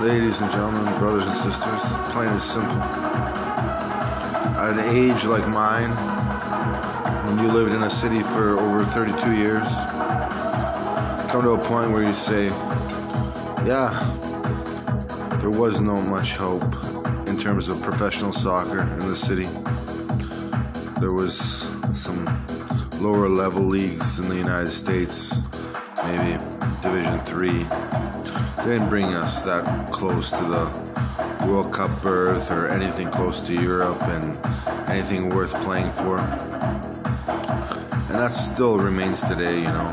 ladies and gentlemen, brothers and sisters, plain and simple. At an age like mine, when you lived in a city for over 32 years, come to a point where you say, yeah, there was no much hope in terms of professional soccer in the city. There was some lower level leagues in the United States, maybe Division 3 didn't bring us that close to the World Cup berth or anything close to Europe and anything worth playing for. And that still remains today, you know.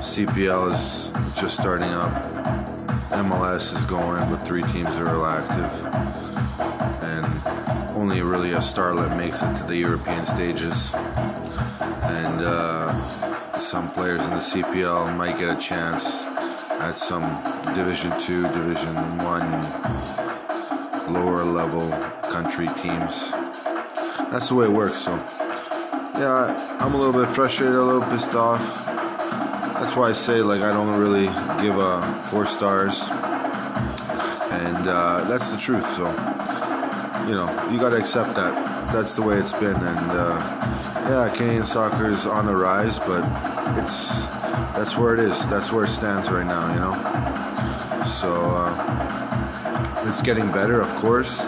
CPL is just starting up. MLS is going, but three teams are active. And only really a starlet makes it to the European stages. And uh, some players in the CPL might get a chance at some Division Two, Division One, lower level country teams. That's the way it works. So, yeah, I'm a little bit frustrated, a little pissed off. That's why I say like I don't really give a four stars, and uh, that's the truth. So, you know, you got to accept that. That's the way it's been, and uh, yeah, Canadian soccer is on the rise, but it's that's where it is. That's where it stands right now, you know. So uh, it's getting better, of course,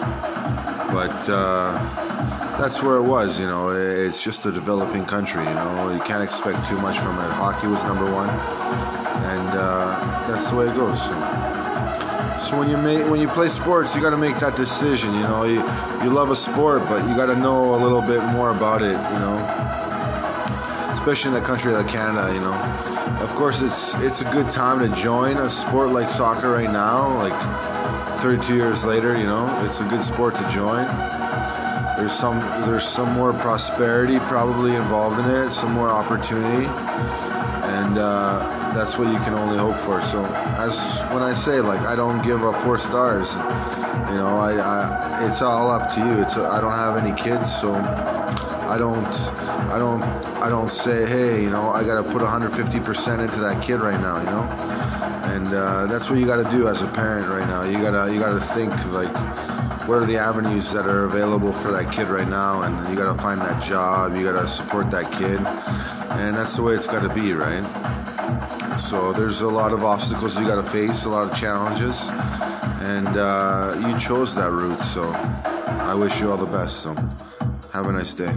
but uh, that's where it was. You know, it's just a developing country. You know, you can't expect too much from it. Hockey was number one, and uh, that's the way it goes. So, so when you make when you play sports, you got to make that decision. You know, you you love a sport, but you got to know a little bit more about it. You know, especially in a country like Canada. You know of course, it's it's a good time to join a sport like soccer right now. Like 32 years later, you know, it's a good sport to join. There's some there's some more prosperity probably involved in it, some more opportunity, and uh, that's what you can only hope for. So, as when I say like I don't give up four stars, you know, I, I it's all up to you. It's I don't have any kids, so I don't, I don't, I don't say, hey, you know, I got to put 150% into that kid right now, you know, and uh, that's what you got to do as a parent right now. You gotta, you gotta think like, what are the avenues that are available for that kid right now, and you gotta find that job. You gotta support that kid, and that's the way it's got to be, right? So there's a lot of obstacles you got to face, a lot of challenges, and uh, you chose that route. So I wish you all the best. So have a nice day.